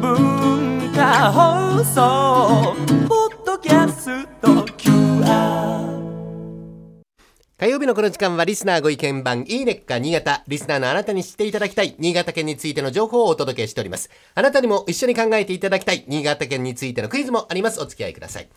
文化放送ポッドキャスト QR 火曜日のこの時間はリスナーご意見番いいねっか新潟。リスナーのあなたに知っていただきたい新潟県についての情報をお届けしております。あなたにも一緒に考えていただきたい新潟県についてのクイズもあります。お付き合いください。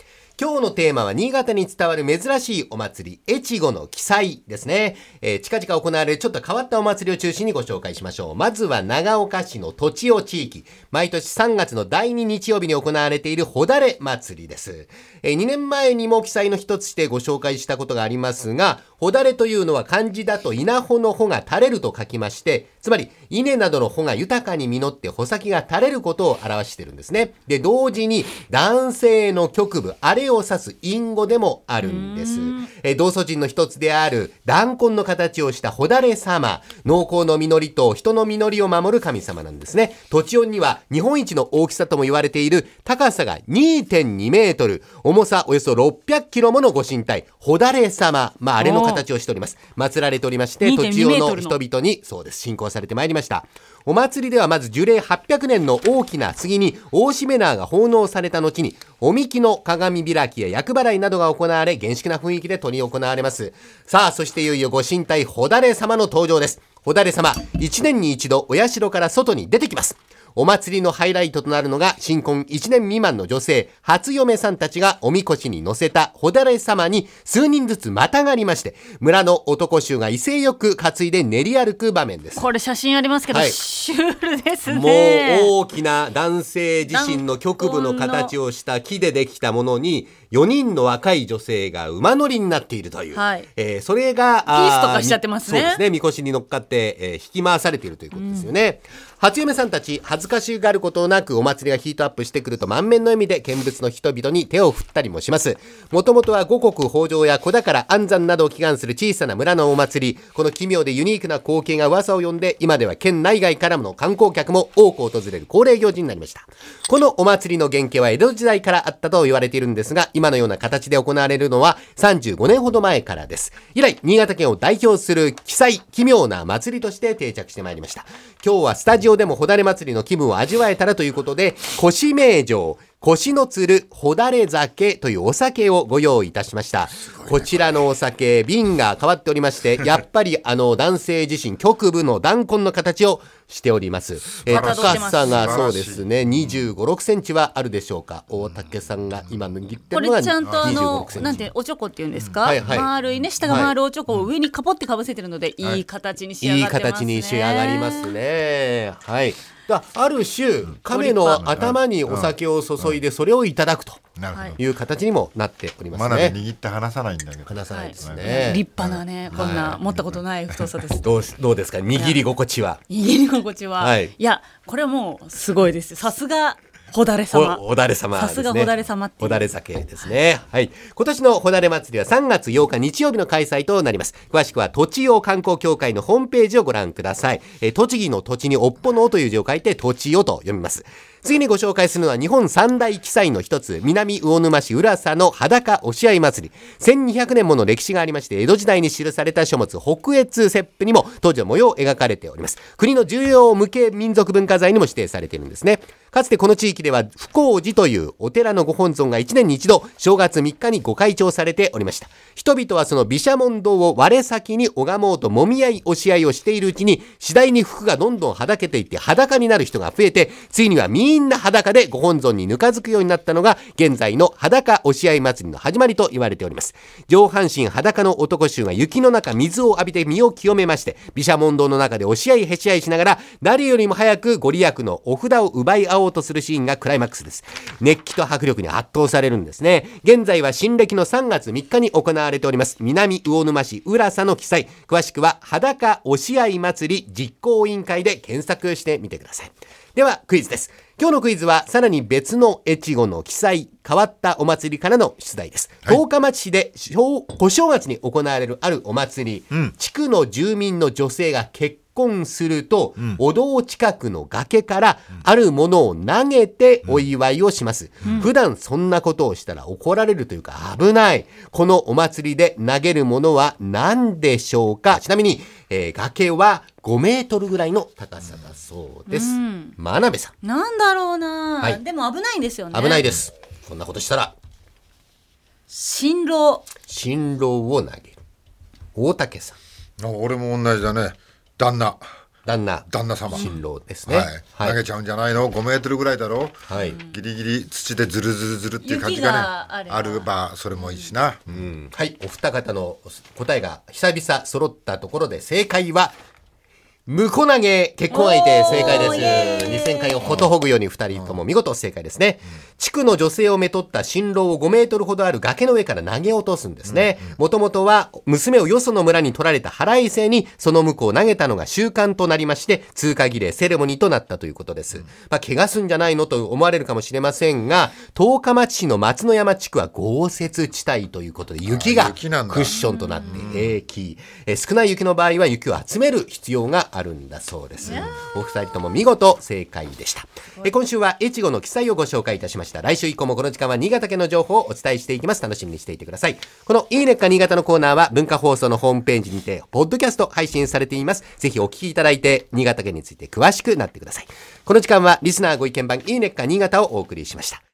今日のテーマは新潟に伝わる珍しいお祭り、越後の記載ですね。えー近々行われるちょっと変わったお祭りを中心にご紹介しましょう。まずは長岡市の土地尾地域。毎年3月の第2日曜日に行われているほだれ祭りです。え2年前にも記載の一つしてご紹介したことがありますが、ほだれというのは漢字だと稲穂の穂が垂れると書きまして、つまり稲などの穂が豊かに実って穂先が垂れることを表しているんですね。で、同時に男性の局部、あれを指す隠語でもあるんです。え同祖人の一つである弾痕の形をしたほだれ様、農耕の実りと人の実りを守る神様なんですね。土地音には日本一の大きさとも言われている高さが2.2メートル、重さおよそ600キロものご神体、ほだれ様、まああれの形をしております。祀られておりまして、2.2土地音の人々に、そうです、信仰されてまいりました。お祭りではまず樹齢800年の大きな杉に大しめ縄が奉納された後に、おみきの鏡開きや厄払いなどが行われ、厳粛な雰囲気で取り行われます。さあ、そしていよいよご神体、ほだれ様の登場です。ほだれ様、一年に一度お社から外に出てきます。お祭りのハイライトとなるのが新婚1年未満の女性初嫁さんたちがおみこしに乗せたほだれ様に数人ずつまたがりまして村の男衆が威勢よく担いで練り歩く場面です。これ写真ありますけど、はい。シュールですね。もう大きな男性自身の局部の形をした木でできたものに4人の若い女性が馬乗りになっているという、はい。えーそれがあピースとかしちゃってますね。そうですね。みこしに乗っかって、えー引き回されているということですよね、初嫁さんたち恥ずかしがることなくお祭りがヒートアップしてくると満面の笑みで見物の人々に手を振ったりもしますもともとは五穀豊穣や子宝安産などを祈願する小さな村のお祭り。この奇妙でユニークな光景が噂を呼んで今では県内外からの観光客も多く訪れる恒例行事になりました。このお祭りの原型は江戸時代からあったと言われているんですが今のような形で行われるのは35年ほど前からです以来新潟県を代表する奇祭奇妙な祭りとして定着してまいりました今日はスタジオでもほだれ祭りの気分を味わえたらということで腰名城腰のつるほだれ酒というお酒をご用意いたしました。こちらのお酒、瓶が変わっておりまして、やっぱりあの男性自身、局部の弾痕の形をしております。えー高さがそうですね、25、6センチはあるでしょうか。大竹さんが今握ってこるのがれちゃんとあの25、6センチ。なんておちょこっていうんですか、はいはい丸いね下が回るおちょこを上にカポってかぶせてるので、い、い形に仕上いいがってますね形に仕上がりますね。はい。だある種、亀の頭にお酒を注いでそれをいただくとなるほど、はいいう形にもなっておりますまだねね。握って離さないんだけど離さないですはね。立派なね、こんな持ったことない太さです。どうしどうですか？握り心地は？握り心地は、はいい、やこれはもうすごいですよさすがほだれ様ほほだれ様ですね。さすがほだれ様っていうほだれ酒ですね。はい。今年のほだれ祭りは3月8日日曜日の開催となります。詳しくは土地を観光協会のホームページをご覧ください。えー栃木の土地におっぽのという字を書いて土地をと読みます。次にご紹介するのは日本三大記載の一つ、南魚沼市浦佐の裸押し合い祭り。1200年もの歴史がありまして、江戸時代に記された書物、北越切符にも当時の模様を描かれております。国の重要無形民族文化財にも指定されているんですね。かつてこの地域では不幸寺というお寺のご本尊が1年に一度正月3日にご開帳されておりました。人々はその毘沙門堂を我先に拝もうと揉み合い押し合いをしているうちに次第に服がどんどんはだけていって裸になる人が増えてついにはみんな裸でご本尊にぬかづくようになったのが現在の裸押し合い祭りの始まりと言われております。上半身裸の男衆が雪の中水を浴びて身を清めまして毘沙門堂の中で押し合いへし合いしながら誰よりも早くご利益のお札を奪い合おうとするシーンがクライマックスです。熱気と迫力に圧倒されるんですね。現在は新暦の3月3日に行われております。南魚沼市浦佐の記載。詳しくは裸押し合い祭り実行委員会で検索してみてください。ではクイズです。今日のクイズはさらに別の越後の記載変わったお祭りからの出題です。十日町市で小小正月に行われるあるお祭り、ん。地区の住民の女性が結婚すると、お堂近くの崖からあるものを投げてお祝いをします、普段そんなことをしたら怒られるというか危ない。このお祭りで投げるものは何でしょうか？ちなみに、えー崖は5メートルぐらいの高さだそうです。うん真鍋さん。なんだろうな、はいでも危ないんですよね。危ないです。こんなことしたら、新郎。新郎を投げる。大竹さん。あ俺も同じだね旦那旦那。旦那様。新郎ですね。はい、投げちゃうんじゃないの？5メートルぐらいだろ？はい。ギリギリ土でズルズルズルっていう感じがね。あれば。あるばそれもいいしな、うん。はい。お二方の答えが久々揃ったところで正解は、婿投げ結婚相手正解です。ーイ2000回をほとほぐように二人とも見事正解ですね。地区の女性をめとった新郎を5メートルほどある崖の上から投げ落とすんですね。もともとは娘をよその村に取られた腹いせにその婿を投げたのが習慣となりまして、通過儀礼、セレモニーとなったということです。まあ、怪我すんじゃないのと思われるかもしれませんが、十日町市の松の山地区は豪雪地帯ということで、雪がクッションとなって平気。えー少ない雪の場合は雪を集める必要があるんだそうです。お二人とも見事正解でした。えー今週は越後の記載をご紹介いたしました。来週以降もこの時間は新潟県の情報をお伝えしていきます。楽しみにしていてください。このいいねっか新潟のコーナーは文化放送のホームページにて、ポッドキャスト配信されています。ぜひお聞きいただいて、新潟県について詳しくなってください。この時間はリスナーご意見番いいねっか新潟をお送りしました。